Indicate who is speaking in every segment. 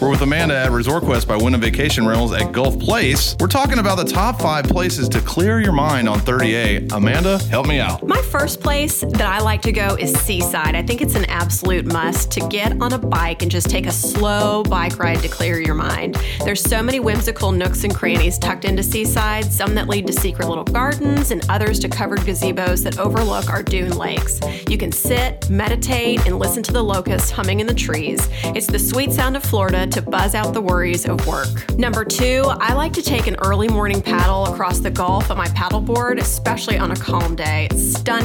Speaker 1: We're with Amanda at Resort Quest by Wyndham Vacation Rentals at Gulf Place. We're talking about the top five places to clear your mind on 30A. Amanda, help me out.
Speaker 2: My first place that I like to go is Seaside. I think it's an absolute must to get on a bike and just take a slow bike ride to clear your mind. There's so many whimsical nooks and crannies tucked into Seaside, some that lead to secret little gardens and others to covered gazebos that overlook our dune lakes. You can sit, meditate, and listen to the locusts humming in the trees. It's the sweet sound of Florida to buzz out the worries of work. Number two, I like to take an early morning paddle across the Gulf on my paddleboard, especially on a calm day. It's stunning,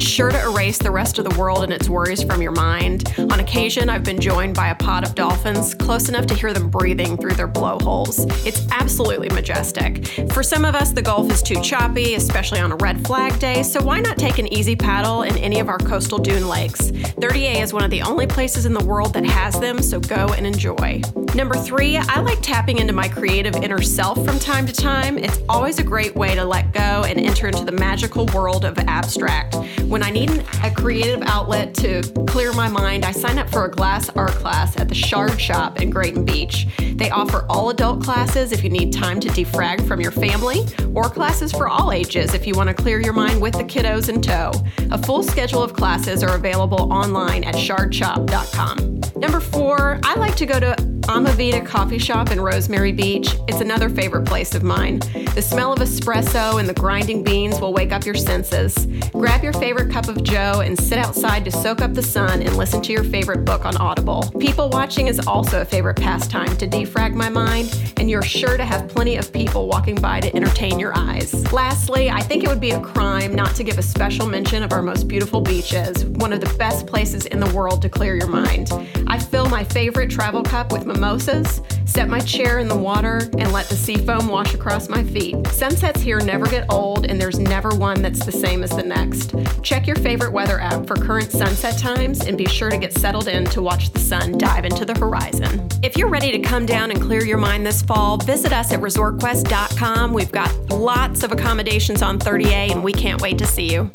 Speaker 2: sure to erase the rest of the world and its worries from your mind. On occasion, I've been joined by a pod of dolphins close enough to hear them breathing through their blowholes. It's absolutely majestic. For some of us, the Gulf is too choppy, especially on a red flag day, so why not take an easy paddle in any of our coastal dune lakes? 30A is one of the only places in the world that has them, so go and enjoy. Number three, I like tapping into my creative inner self from time to time. It's always a great way to let go and enter into the magical world of abstract. When I need a creative outlet to clear my mind, I sign up for a glass art class at the Shard Shop in Grayton Beach. They offer all adult classes if you need time to defrag from your family, or classes for all ages if you want to clear your mind with the kiddos in tow. A full schedule of classes are available online at shardshop.com. Number four, I like to go to Amavida Coffee Shop in Rosemary Beach. It's another favorite place of mine. The smell of espresso and the grinding beans will wake up your senses. Grab your favorite cup of joe and sit outside to soak up the sun and listen to your favorite book on Audible. People watching is also a favorite pastime to defrag my mind, and you're sure to have plenty of people walking by to entertain your eyes. Lastly, I think it would be a crime not to give a special mention of our most beautiful beaches, one of the best places in the world to clear your mind. I fill my favorite travel cup with mimosas, set my chair in the water, and let the sea foam wash across my feet. Sunsets here never get old, and there's never one that's the same as the next. Check your favorite weather app for current sunset times and be sure to get settled in to watch the sun dive into the horizon. If you're ready to come down and clear your mind this fall, visit us at resortquest.com. We've got lots of accommodations on 30A, and we can't wait to see you.